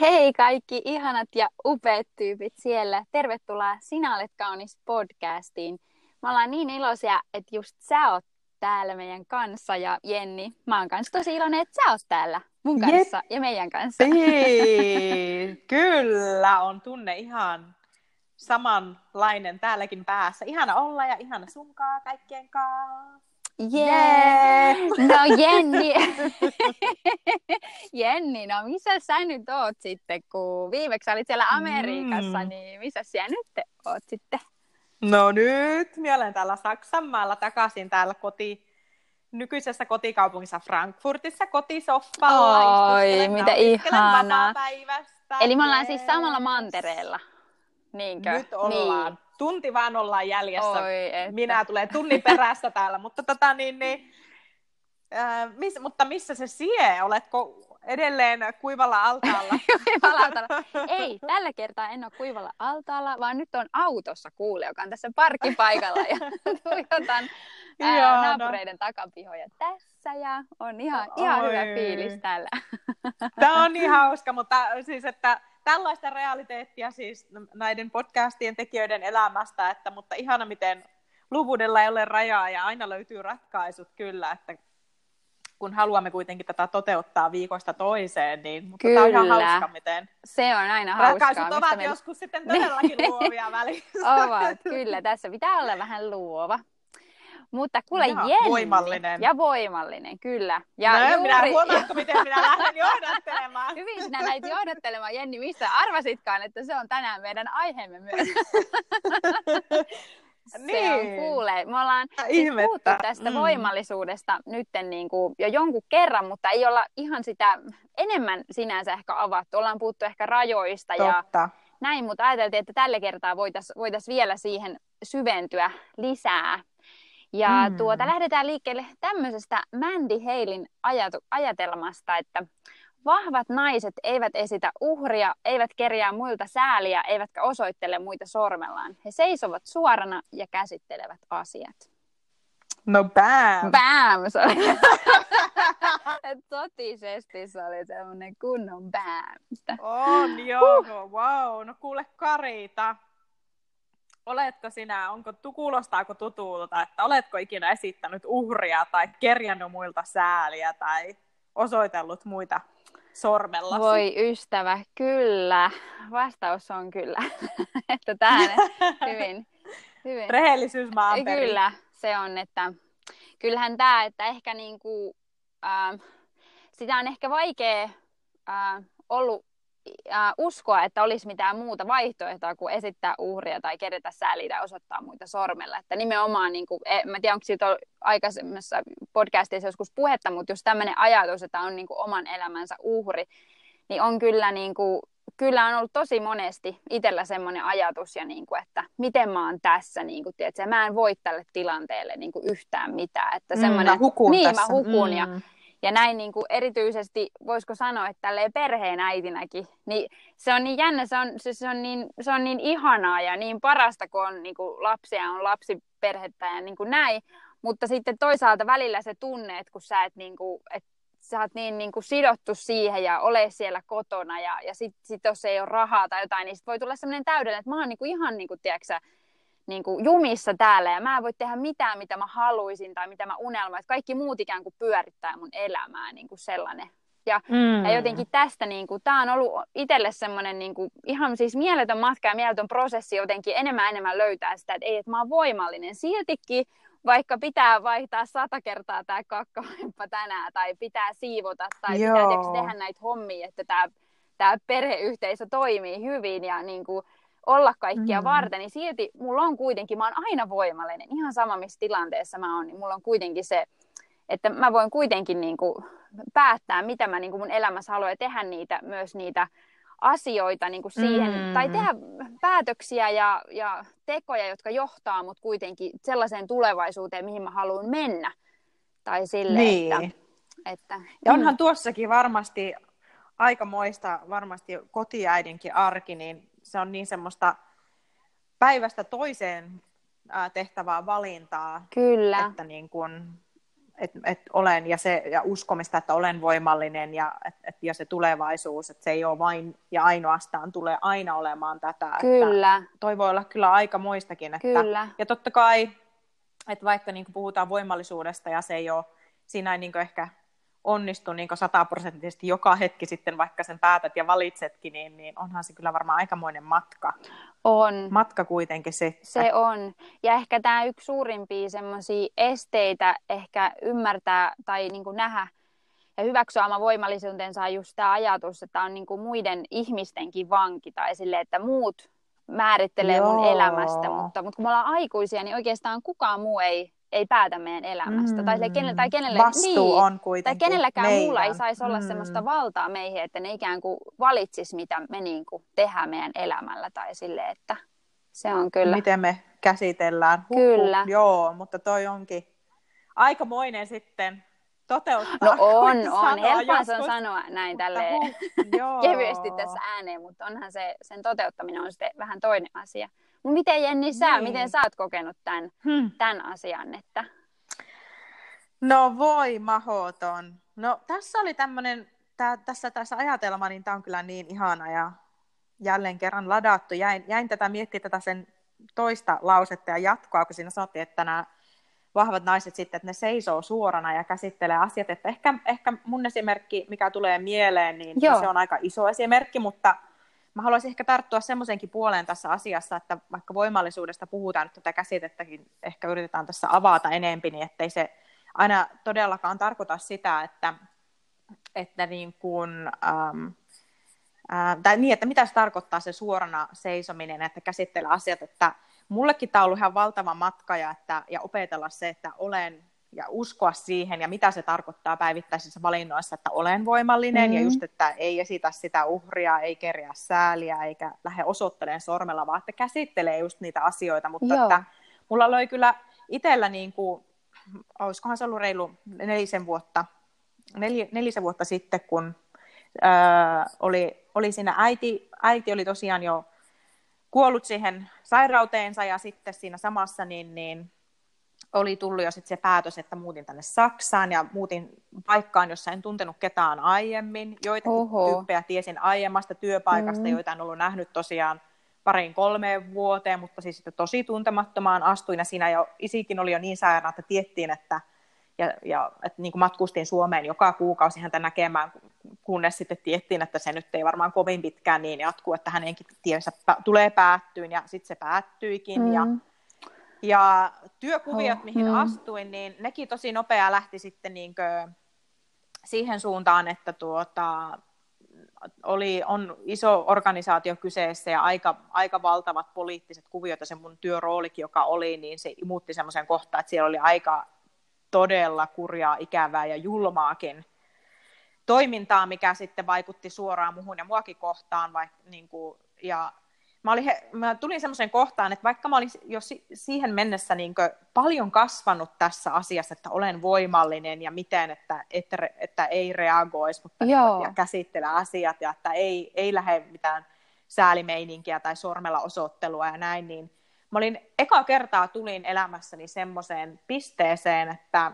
Hei kaikki ihanat ja upeat tyypit siellä. Tervetuloa Sinä olet kaunis podcastiin. Me ollaan niin iloisia, että just sä oot täällä meidän kanssa ja Jenni, mä oon kanssa tosi iloinen, että sä oot täällä mun kanssa Jep. ja meidän kanssa. Kyllä, on tunne ihan samanlainen täälläkin päässä. Ihana olla ja ihana sunkaa kaikkien kanssa. Jee! Yeah. No Jenni, Jenni, no missä sä nyt oot sitten, kun viimeksi olit siellä Amerikassa, mm. niin missä sä nyt oot sitten? No nyt, minä olen täällä Saksanmaalla takaisin täällä koti, nykyisessä kotikaupungissa Frankfurtissa kotisoffalla. Oi, mitä ihanaa. Eli me ollaan siis samalla mantereella. Niinkö? Nyt ollaan. Niin tunti vaan ollaan jäljessä. Oi, että. Minä tulee tunnin perässä täällä, mutta tota niin, niin äh, miss, mutta missä se sie? Oletko edelleen kuivalla altaalla? kuivalla altaalla. Ei, tällä kertaa en ole kuivalla altaalla, vaan nyt on autossa kuule, joka on tässä parkkipaikalla ja tuijotan ää, naapureiden takapihoja tässä ja on ihan, ihan hyvä fiilis tällä. Tämä on niin hauska, mutta siis että tällaista realiteettia siis näiden podcastien tekijöiden elämästä, että, mutta ihana miten luvuudella ei ole rajaa ja aina löytyy ratkaisut kyllä, että kun haluamme kuitenkin tätä toteuttaa viikosta toiseen, niin mutta Kyllä. tämä on ihan hauska, miten se on aina hauskaa. Ratkaisut ovat me... joskus sitten todellakin luovia välissä. ovat, kyllä. Tässä pitää olla vähän luova. Mutta kuule, ja Jenni. voimallinen. Ja voimallinen, kyllä. Ja no, juuri... minä huomaatko, miten minä lähden johdattelemaan. Hyvin sinä näit johdattelemaan, Jenni. Mistä arvasitkaan, että se on tänään meidän aiheemme myös. niin. Se on kuule. Me ollaan siis puhuttu tästä mm. voimallisuudesta nytten niin kuin jo jonkun kerran, mutta ei olla ihan sitä enemmän sinänsä ehkä avattu. Ollaan puhuttu ehkä rajoista Totta. ja näin, mutta ajateltiin, että tällä kertaa voitaisiin voitais vielä siihen syventyä lisää. Ja mm. tuota, lähdetään liikkeelle tämmöisestä Mandy Halin ajatu- ajatelmasta, että vahvat naiset eivät esitä uhria, eivät kerjää muilta sääliä, eivätkä osoittele muita sormellaan. He seisovat suorana ja käsittelevät asiat. No bam! Bam! Se oli. Totisesti se oli semmoinen kunnon bam. On joo, huh. wow. No kuule Karita, oletko sinä, onko, kuulostaako tutulta, että oletko ikinä esittänyt uhria tai kerjännyt muilta sääliä tai osoitellut muita sormella? Voi ystävä, kyllä. Vastaus on kyllä. että tähän hyvin, hyvin. Rehellisyys maan Kyllä, se on, että kyllähän tämä, että ehkä niinku, äh, sitä on ehkä vaikea äh, ollut äh, uskoa, että olisi mitään muuta vaihtoehtoa kuin esittää uhria tai kerätä sääliä tai osoittaa muita sormella. Että nimenomaan, niin kuin, en, mä tiedä onko siitä aikaisemmassa podcastissa joskus puhetta, mutta jos tämmöinen ajatus, että on niin kuin oman elämänsä uhri, niin on kyllä, niin kuin, kyllä on ollut tosi monesti itsellä semmoinen ajatus, ja niin kuin, että miten mä oon tässä, niin kuin, tiedätkö, mä en voi tälle tilanteelle niin kuin yhtään mitään. Että mm, mä hukun niin, tässä. mä hukun mm. ja ja näin niin kuin erityisesti, voisiko sanoa, että tälleen perheen äitinäkin, niin se on niin jännä, se on, se, se on, niin, se on niin ihanaa ja niin parasta, kun on niin kuin lapsia, on lapsiperhettä ja niin kuin näin. Mutta sitten toisaalta välillä se tunne, että kun sä et niin kuin, että sä oot niin, niin kuin sidottu siihen ja ole siellä kotona ja, ja sitten sit jos ei ole rahaa tai jotain, niin sit voi tulla sellainen täydellinen, että mä oon niin kuin ihan niin kuin, tiedätkö, niin kuin jumissa täällä ja mä en voi tehdä mitään, mitä mä haluaisin tai mitä mä unelmoin. Että kaikki muut ikään kuin pyörittää mun elämää niin kuin sellainen. Ja, mm. ja jotenkin tästä, niin kuin, tämä on ollut itselle semmoinen niin kuin, ihan siis mieletön matka ja mieletön prosessi jotenkin enemmän enemmän löytää sitä, että ei, että mä oon voimallinen siltikin, vaikka pitää vaihtaa sata kertaa tämä kakkavaippa tänään, tai pitää siivota, tai Joo. pitää tehdä näitä hommia, että tämä, tämä perheyhteisö toimii hyvin, ja niin kuin, olla kaikkia mm. varten, niin silti mulla on kuitenkin, mä oon aina voimallinen, ihan sama missä tilanteessa mä oon, niin mulla on kuitenkin se, että mä voin kuitenkin niin kuin päättää, mitä mä niin kuin mun elämässä haluan ja tehdä niitä, myös niitä asioita niin kuin siihen, mm. tai tehdä päätöksiä ja, ja tekoja, jotka johtaa mut kuitenkin sellaiseen tulevaisuuteen, mihin mä haluan mennä. Tai sille, niin. että, että... Ja onhan mm. tuossakin varmasti aikamoista, varmasti kotiäidinkin arki, niin se on niin semmoista päivästä toiseen tehtävää valintaa. Kyllä. Että niin kun, et, et olen ja, se, ja uskomista, että olen voimallinen ja, et, et, ja se tulevaisuus, että se ei ole vain ja ainoastaan tulee aina olemaan tätä. Kyllä. Että toi voi olla kyllä aika moistakin. Että, Kyllä. Ja totta kai, että vaikka niin puhutaan voimallisuudesta ja se ei ole, siinä ei niin ehkä onnistu niin sataprosenttisesti joka hetki sitten, vaikka sen päätät ja valitsetkin, niin, niin onhan se kyllä varmaan aikamoinen matka. On. Matka kuitenkin sitten. Se on. Ja ehkä tämä yksi suurimpia semmoisia esteitä ehkä ymmärtää tai niin kuin nähdä ja hyväksyä oma voimallisuutensa on just tämä ajatus, että on niin kuin muiden ihmistenkin vanki tai sille, että muut määrittelee Joo. mun elämästä, mutta, mutta kun me ollaan aikuisia, niin oikeastaan kukaan muu ei ei päätä meidän elämästä. Mm. Tai, sille, kenelle, tai, kenelle, Vastuu niin, on kuitenkin Tai kenelläkään meidän. muulla ei saisi olla mm. semmoista valtaa meihin, että ne ikään kuin valitsisi, mitä me niin kuin tehdään meidän elämällä. Tai sille, että se on kyllä. Miten me käsitellään. Huhu, kyllä. Joo, mutta toi onkin aikamoinen sitten toteuttaa. No on, on. Helppoa se on sanoa näin tälle kevyesti tässä ääneen, mutta onhan se, sen toteuttaminen on sitten vähän toinen asia. Miten Jenni sä, niin. miten sä oot kokenut tämän, hmm. tämän asian? Että... No voi mahoton. No tässä oli tämmöinen, tässä, tässä ajatelma, niin tämä on kyllä niin ihana ja jälleen kerran ladattu. Jäin, jäin tätä miettiä tätä sen toista lausetta ja jatkoa, kun siinä sanottiin, että nämä vahvat naiset sitten, että ne seisoo suorana ja käsittelee asiat. Että ehkä, ehkä mun esimerkki, mikä tulee mieleen, niin Joo. se on aika iso esimerkki, mutta mä haluaisin ehkä tarttua semmoisenkin puoleen tässä asiassa, että vaikka voimallisuudesta puhutaan, nyt tätä käsitettäkin ehkä yritetään tässä avata enempi, niin ettei se aina todellakaan tarkoita sitä, että, että niin kuin, ähm, äh, tai niin, että mitä se tarkoittaa se suorana seisominen, että käsittelee asiat, että mullekin tämä on ollut ihan valtava matka ja, että, ja opetella se, että olen ja uskoa siihen ja mitä se tarkoittaa päivittäisissä valinnoissa, että olen voimallinen mm-hmm. ja just, että ei esitä sitä uhria, ei kerjää sääliä eikä lähde osoittelemaan sormella, vaan että käsittelee just niitä asioita, mutta Joo. että mulla oli kyllä itsellä niin kuin, olisikohan se ollut reilu nelisen vuotta, nel, nelisen vuotta sitten, kun ää, oli, oli siinä äiti, äiti oli tosiaan jo kuollut siihen sairauteensa ja sitten siinä samassa niin, niin oli tullut jo sit se päätös, että muutin tänne Saksaan ja muutin paikkaan, jossa en tuntenut ketään aiemmin. Joitakin Oho. tyyppejä tiesin aiemmasta työpaikasta, mm. joita en ollut nähnyt tosiaan parin kolmeen vuoteen, mutta siis sitten tosi tuntemattomaan astuin ja siinä jo isikin oli jo niin sairaana, että tiettiin, että ja, ja että niin kuin matkustin Suomeen joka kuukausi häntä näkemään, kunnes sitten tiettiin, että se nyt ei varmaan kovin pitkään niin jatkuu, että hänenkin tiensä tulee päättyyn ja sitten se päättyikin mm. ja ja työkuviot, oh, mihin mm. astuin, niin nekin tosi nopea lähti sitten niin siihen suuntaan, että tuota, oli, on iso organisaatio kyseessä ja aika, aika valtavat poliittiset kuviot ja se mun työroolikin, joka oli, niin se imutti semmoisen kohtaan, että siellä oli aika todella kurjaa, ikävää ja julmaakin toimintaa, mikä sitten vaikutti suoraan muhun ja muakin kohtaan, vaikka, niin kuin, ja mä, olin he, mä tulin semmoiseen kohtaan, että vaikka mä olin jo si- siihen mennessä niin paljon kasvanut tässä asiassa, että olen voimallinen ja miten, että, että, että ei reagoisi, mutta Joo. ja käsittele asiat ja että ei, ei lähde mitään säälimeininkiä tai sormella osoittelua ja näin, niin mä olin, eka kertaa tulin elämässäni semmoiseen pisteeseen, että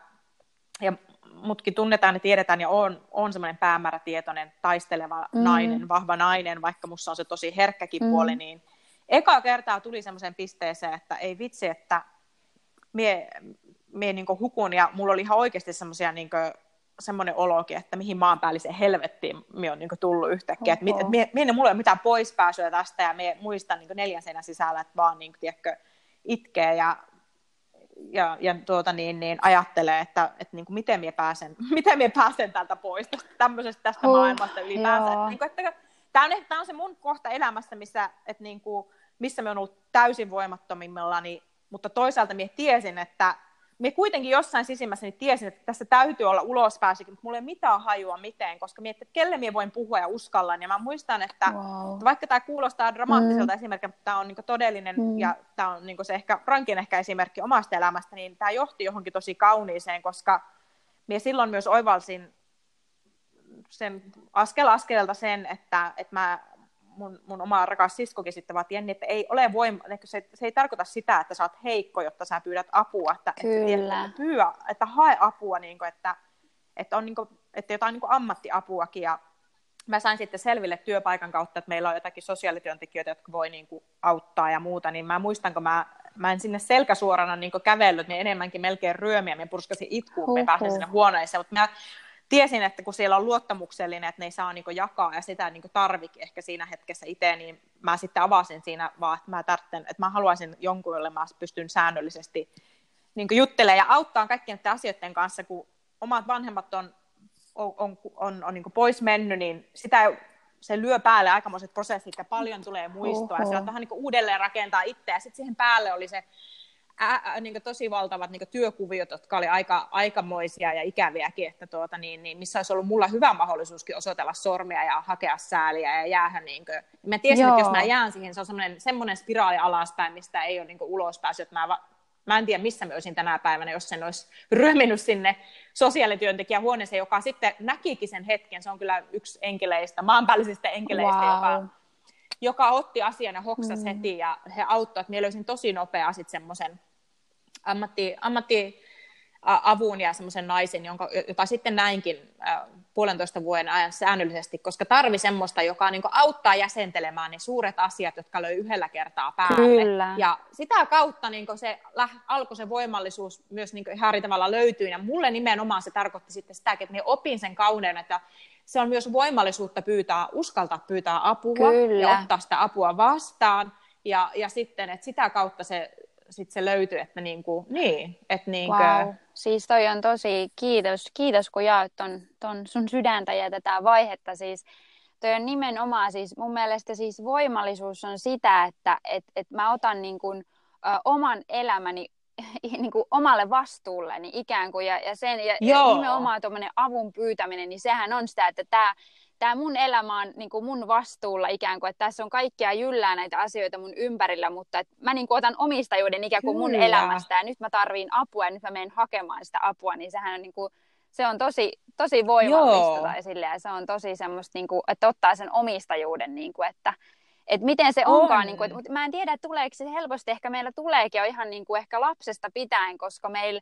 ja mutkin tunnetaan ja tiedetään ja on, on semmoinen päämäärätietoinen, taisteleva mm. nainen, vahva nainen, vaikka musta on se tosi herkkäkin mm. puoli, niin eka kertaa tuli semmoiseen pisteeseen, että ei vitsi, että mie, mie niin hukun ja mulla oli ihan oikeasti semmoisia niin semmoinen olokin, että mihin maanpäälliseen helvettiin me on niin tullut yhtäkkiä. Että, että mie, mie, mulla ei ole mitään poispääsyä tästä ja me muistan niin neljän seinän sisällä, että vaan niin tiedätkö, itkee ja ja, ja tuota, niin, niin ajattelee, että, että niin kuin miten minä pääsen, miten minä pääsen täältä pois tämmöisestä tästä huh, maailmasta ylipäänsä. Että, niin kuin, että, tämä, on, tämä on se mun kohta elämässä, missä, että niin kuin, missä me on ollut täysin voimattomimmillani, mutta toisaalta minä tiesin, että me kuitenkin jossain sisimmässä niin tiesin, että tässä täytyy olla ulospääsykin, mutta mulla ei ole mitään hajua miten, koska miettii, että kelle minä voin puhua ja uskallan. Ja mä muistan, että wow. vaikka tämä kuulostaa dramaattiselta mm. esimerkiksi, mutta tämä on niin todellinen mm. ja tämä on niin se ehkä Frankin ehkä esimerkki omasta elämästä, niin tämä johti johonkin tosi kauniiseen, koska minä silloin myös oivalsin sen askel askeleelta sen, että, että mä mun, mun oma rakas siskokin sitten vaan Jenni, että ei ole voima, että se, se, ei tarkoita sitä, että sä oot heikko, jotta sä pyydät apua, että, Kyllä. että, pyydä, että hae apua, niin kuin, että, että on niin kuin, että jotain niin kuin ammattiapuakin ja mä sain sitten selville työpaikan kautta, että meillä on jotakin sosiaalityöntekijöitä, jotka voi niin kuin auttaa ja muuta, niin mä muistan, kun mä, mä en sinne selkäsuorana niin kävellyt, niin enemmänkin melkein ryömiä, mä purskasin itkuun, mä pääsin sinne huoneeseen, mutta mä tiesin, että kun siellä on luottamuksellinen, että ne ei saa niin jakaa ja sitä niin tarvikin ehkä siinä hetkessä itse, niin mä sitten avasin siinä vaan, että mä, tartten, että mä haluaisin jonkun, jolle mä pystyn säännöllisesti niin juttelemaan ja auttaa kaikkien näiden asioiden kanssa, kun omat vanhemmat on, on, on, on, on niin pois mennyt, niin sitä se lyö päälle aikamoiset prosessit ja paljon tulee muistoa. Oho. Ja vähän niin uudelleen rakentaa itseä. Sitten siihen päälle oli se ä, ä, niin tosi valtavat niin työkuviot, jotka oli aika, aikamoisia ja ikäviäkin, että tuota, niin, niin, missä olisi ollut mulla hyvä mahdollisuuskin osoitella sormia ja hakea sääliä ja jäädä. Niin kuin, mä tiesin, Joo. että jos mä jään siihen, se on semmoinen, semmoinen spiraali alaspäin, mistä ei ole niin ulospääsy, että mä Mä en tiedä, missä mä olisin tänä päivänä, jos sen olisi ryöminyt sinne sosiaalityöntekijän huoneeseen, joka sitten näkikin sen hetken. Se on kyllä yksi enkeleistä, maanpäällisistä enkeleistä, wow. joka, joka otti asian ja hoksasi mm. heti ja he auttoivat. Mä löysin tosi nopeaa sitten semmoisen ammatti, ammatti avun ja semmoisen naisen, jonka, jota sitten näinkin puolentoista vuoden ajan säännöllisesti, koska tarvi semmoista, joka niin auttaa jäsentelemään ne suuret asiat, jotka löi yhdellä kertaa päälle. Kyllä. Ja sitä kautta niin se alkoi se voimallisuus myös niin ihan eri tavalla löytyy. Ja mulle nimenomaan se tarkoitti sitten sitä, että minä opin sen kauneuden, että se on myös voimallisuutta pyytää, uskaltaa pyytää apua Kyllä. ja ottaa sitä apua vastaan. Ja, ja sitten, että sitä kautta se sit se löytyi, että niinku, niin, että niinkö... Wow. Siis toi on tosi, kiitos, kiitos kun jaoit ton, ton sun sydäntä ja tätä vaihetta siis. Toi on nimenomaan siis, mun mielestä siis voimallisuus on sitä, että et, et mä otan niin kuin, ö, oman elämäni niin kuin omalle vastuulleni ikään kuin, ja, ja, sen, ja, ja nimenomaan tuommoinen avun pyytäminen, niin sehän on sitä, että tämä tämä mun elämä on niin kuin mun vastuulla ikään kuin, että tässä on kaikkia jyllää näitä asioita mun ympärillä, mutta että mä niin kuin otan omistajuuden ikään kuin mun elämästä ja nyt mä tarviin apua ja nyt mä menen hakemaan sitä apua, niin sehän on niin kuin, se on tosi, tosi voimallista Joo. tai sille, ja se on tosi semmoista, niin kuin, että ottaa sen omistajuuden, niin kuin, että, että miten se onkaan, on. niin kuin, että, mutta mä en tiedä, tuleeko se helposti, ehkä meillä tuleekin jo ihan niin kuin ehkä lapsesta pitäen, koska meillä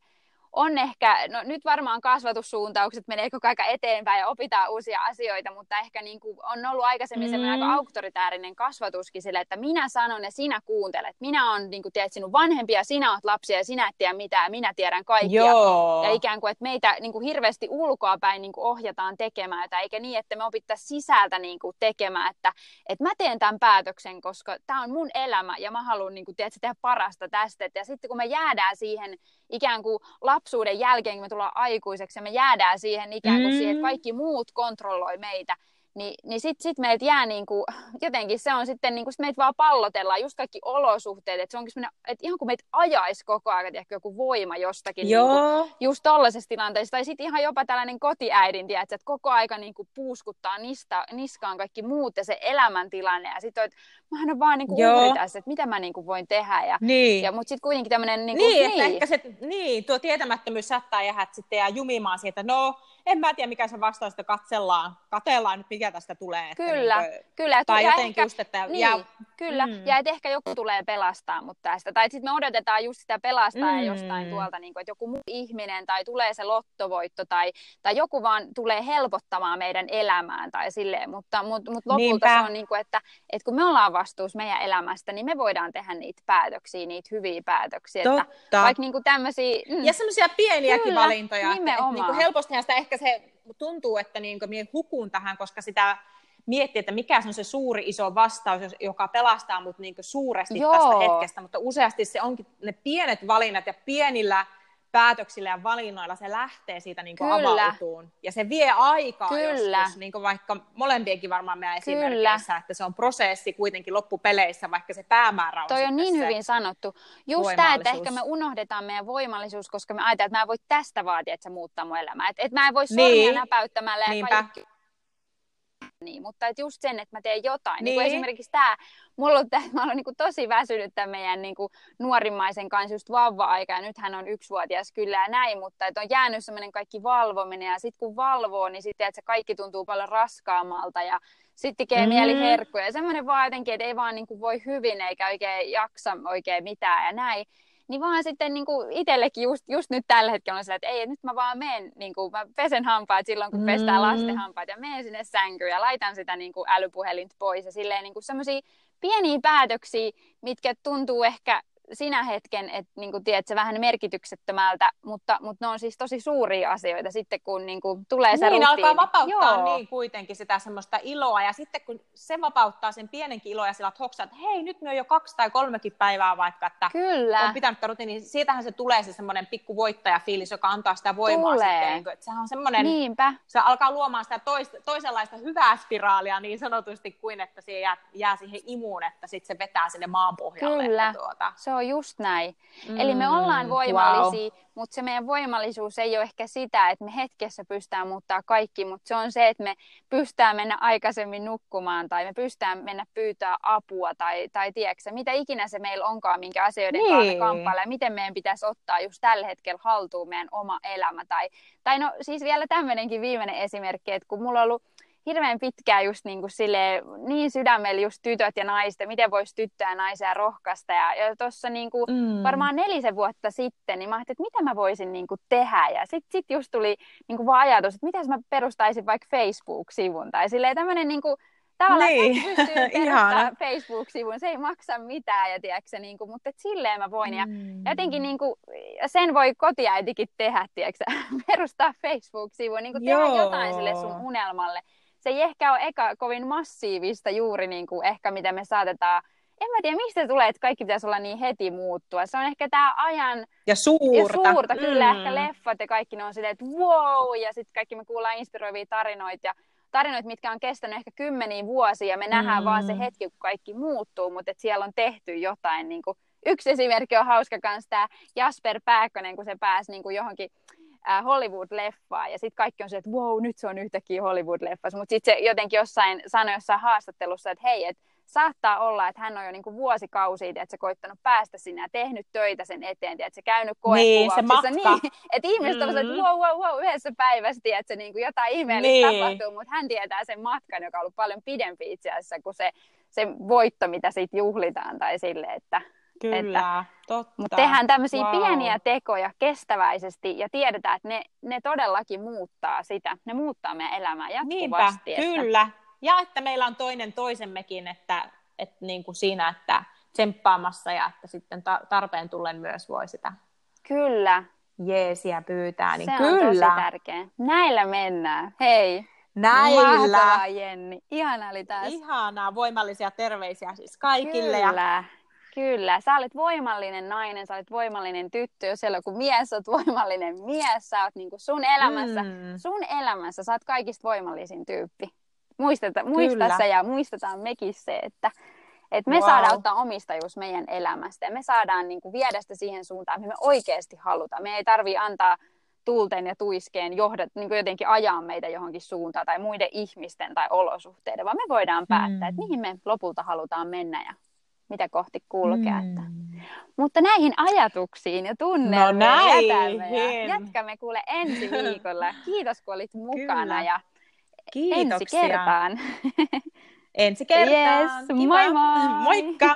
on ehkä, no nyt varmaan kasvatussuuntaukset menee koko ajan eteenpäin ja opitaan uusia asioita, mutta ehkä niin kuin on ollut aikaisemmin mm. aika auktoritäärinen kasvatuskin sille, että minä sanon ja sinä kuuntelet. Minä olen, niin kuin tiedät, sinun vanhempia, sinä olet lapsia ja sinä et tiedä mitään, minä tiedän kaikkia. Joo. Ja ikään kuin, että meitä niin kuin hirveästi ulkoa päin niin kuin ohjataan tekemään jotain, eikä niin, että me opittaisiin sisältä niin kuin tekemään, että, että mä teen tämän päätöksen, koska tämä on mun elämä ja mä haluan niin kuin, tiedät, tehdä parasta tästä. Ja sitten kun me jäädään siihen ikään kuin lapsuuden jälkeen, kun me tullaan aikuiseksi ja me jäädään siihen ikään kuin mm. siihen, että kaikki muut kontrolloi meitä, niin, niin sitten sit meiltä jää niinku, jotenkin se on sitten, niinku, sit meitä vaan pallotellaan, just kaikki olosuhteet, että se onkin että ihan kuin meitä ajaisi koko ajan ehkä joku voima jostakin, Joo. Niinku, just tollaisessa tilanteessa, tai sitten ihan jopa tällainen kotiäidin, tiedätkö, että koko aika niinku puuskuttaa nista, niskaan kaikki muut ja se elämäntilanne, ja sitten että mähän on vaan niinku uhri tässä, että mitä mä niinku voin tehdä, ja, niin. ja mutta sitten kuitenkin tämmöinen... Niinku, niin, niin. ehkä se, niin, tuo tietämättömyys saattaa jäädä sitten ja jumimaan siitä, no en mä tiedä mikä se vastaus, että katsellaan, katellaan nyt mikä tästä tulee. Että kyllä, niin kuin, kyllä. Tai jotenkin ehkä, just, että... Niin, ja, kyllä, mm. ja että ehkä joku tulee pelastaa mut tästä. Tai sitten me odotetaan just sitä pelastaa mm. jostain tuolta, niin kuin, että joku muu ihminen, tai tulee se lottovoitto, tai, tai joku vaan tulee helpottamaan meidän elämään, tai silleen. Mutta, mutta, mutta lopulta Niinpä. se on niin kuin, että, että kun me ollaan vastuus meidän elämästä, niin me voidaan tehdä niitä päätöksiä, niitä hyviä päätöksiä. Totta. Että vaikka niin kuin tämmöisiä... Mm. Ja semmoisia pieniäkin kyllä, valintoja. Nimenomaan. Että, että niin kuin helpostihan sitä ehkä se tuntuu, että niin minä hukun tähän, koska sitä miettii, että mikä on se suuri iso vastaus, joka pelastaa mut niin suuresti Joo. tästä hetkestä, mutta useasti se onkin ne pienet valinnat ja pienillä päätöksillä ja valinnoilla se lähtee siitä niin avautuun. Ja se vie aikaa Kyllä. joskus, niin vaikka molempienkin varmaan meidän esimerkkeissä, että se on prosessi kuitenkin loppupeleissä, vaikka se päämäärä on Toi on niin hyvin sanottu. Just tämä, että ehkä me unohdetaan meidän voimallisuus, koska me ajatellaan, että mä en voi tästä vaatia, että se muuttaa mun elämää. Että et mä en voi sormia niin. näpäyttämällä ja Niinpä. kaikki niin, mutta et just sen, että mä teen jotain. Niin. Niin esimerkiksi tämä, mulla on tää, mä olen niin tosi väsynyt tämän meidän niin kuin nuorimmaisen kanssa just vauva-aika, ja nyt hän on yksivuotias kyllä ja näin, mutta että on jäänyt semmoinen kaikki valvominen, ja sitten kun valvoo, niin sitten että se kaikki tuntuu paljon raskaammalta, ja sitten tekee mm. mieli herkkuja. Ja semmoinen vaan jotenkin, että ei vaan niin kuin voi hyvin eikä oikein jaksa oikein mitään ja näin. Niin vaan sitten niin kuin itsellekin just, just nyt tällä hetkellä on se, että ei, nyt mä vaan menen, niin kuin, mä pesen hampaat silloin, kun pestään mm. lasten hampaat ja menen sinne sänkyyn ja laitan sitä niin kuin älypuhelinta pois ja silleen niin kuin semmoisia pieniä päätöksiä, mitkä tuntuu ehkä sinä hetken, että niin kuin, tiedät, se vähän merkityksettömältä, mutta, mutta ne on siis tosi suuria asioita sitten, kun niin kuin, tulee se Niin, rutiini. alkaa vapauttaa Joo. niin kuitenkin sitä semmoista iloa, ja sitten kun se vapauttaa sen pienenkin iloa, ja sillä hoksaa, että hei, nyt me on jo kaksi tai kolmekin päivää vaikka, että Kyllä. on pitänyt rutiini, niin siitähän se tulee se semmoinen pikku voittajafiilis, joka antaa sitä voimaa Tulee. sitten, niin kuin, että sehän on semmoinen, Niinpä. se alkaa luomaan sitä tois, toisenlaista hyvää spiraalia niin sanotusti, kuin että se jää, jää siihen imuun, että sitten se vetää sinne maan pohjalle. Kyllä, Että tuota. se on just näin. Mm, Eli me ollaan voimallisia, wow. mutta se meidän voimallisuus ei ole ehkä sitä, että me hetkessä pystytään muuttaa kaikki, mutta se on se, että me pystytään mennä aikaisemmin nukkumaan tai me pystytään mennä pyytää apua tai, tai tiedätkö, mitä ikinä se meillä onkaan, minkä asioiden niin. kanssa kamppailla ja miten meidän pitäisi ottaa just tällä hetkellä haltuun meidän oma elämä. Tai, tai no siis vielä tämmöinenkin viimeinen esimerkki, että kun mulla on ollut hirveän pitkään just niin, kuin silleen, niin sydämellä just tytöt ja naiset, miten voisi tyttöä ja naisia rohkaista. Ja, ja tuossa niin kuin mm. varmaan nelisen vuotta sitten, niin mä ajattelin, että mitä mä voisin niin kuin tehdä. Ja sitten sit just tuli niin kuin vaan ajatus, että mitä mä perustaisin vaikka Facebook-sivun. Tai silleen tämmöinen niin kuin, tavallaan Niin. perustamaan Facebook-sivun, se ei maksa mitään, ja tiedätkö, niin kuin, mutta et silleen mä voin. Ja Mm. jotenkin niin kuin, sen voi kotiäitikin tehdä, tiedätkö, perustaa Facebook-sivun, niin kuin tehdä jotain sille sun unelmalle. Se ei ehkä ole eka kovin massiivista juuri niin kuin ehkä mitä me saatetaan, en mä tiedä mistä se tulee, että kaikki pitäisi olla niin heti muuttua. Se on ehkä tämä ajan Ja suurta. ja suurta, kyllä Mm. ehkä leffat ja kaikki ne on silleen, että wow, ja sitten kaikki me kuullaan inspiroivia tarinoita ja tarinoita, mitkä on kestänyt ehkä kymmeniä vuosia ja me nähdään Mm. vaan se hetki, kun kaikki muuttuu, mutta että siellä on tehty jotain. Niin kuin, yksi esimerkki on hauska kanssa tämä Jasper Pääkkönen, kun se pääsi niin kuin johonkin äh, Hollywood-leffaan ja sitten kaikki on se, että wow, nyt se on yhtäkkiä Hollywood-leffassa, mutta sitten se jotenkin jossain sanoi jossain haastattelussa, että hei, että saattaa olla, että hän on jo niinku vuosikausia, että se koittanut päästä sinne ja tehnyt töitä sen eteen, että se käynyt Niin, se matka. Niin, että ihmiset on Mm. että wow, wow, wow, yhdessä päivässä, että se niinku jotain ihmeellistä Niin. tapahtuu, mutta hän tietää sen matkan, joka on ollut paljon pidempi itse asiassa kuin se, se voitto, mitä siitä juhlitaan tai sille, että Kyllä, totta. mutta tehdään tämmöisiä Wow. pieniä tekoja kestäväisesti ja tiedetään, että ne, ne todellakin muuttaa sitä. Ne muuttaa meidän elämää Niinpä, jatkuvasti. että- kyllä. Ja että meillä on toinen toisemmekin, että, että niin kuin siinä, että tsemppaamassa ja että sitten ta- tarpeen tullen myös voi sitä Kyllä, jeesiä pyytää. Niin se kyllä, on tosi tärkeä. Näillä mennään. Hei, näillä. mahtavaa Jenni. Ihana oli taas. Ihanaa, voimallisia terveisiä siis kaikille. Ja... Kyllä. Sä olet voimallinen nainen, sä olet voimallinen tyttö, jos siellä on joku mies, sä oot voimallinen mies, sä oot niinku sun elämässä, Mm. sun elämässä, sä oot kaikista voimallisin tyyppi. Muisteta, muista se ja muistetaan mekin se, että, että me Wow. saadaan ottaa omistajuus meidän elämästä ja me saadaan niinku viedä sitä siihen suuntaan, mihin me oikeasti halutaan. Me ei tarvi antaa tuulten ja tuiskeen johdat, niin jotenkin ajaa meitä johonkin suuntaan tai muiden ihmisten tai olosuhteiden, vaan me voidaan päättää, Mm. että mihin me lopulta halutaan mennä ja mitä kohti kulkea. Mm. Että. Mutta näihin ajatuksiin ja tunnelmiin No jätämme ja jatkamme kuule ensi viikolla. Kiitos kun olit mukana Kyllä. ja Kiitoksia. ensi kertaan. Ensi kertaan. Yes, moi moi! Moikka!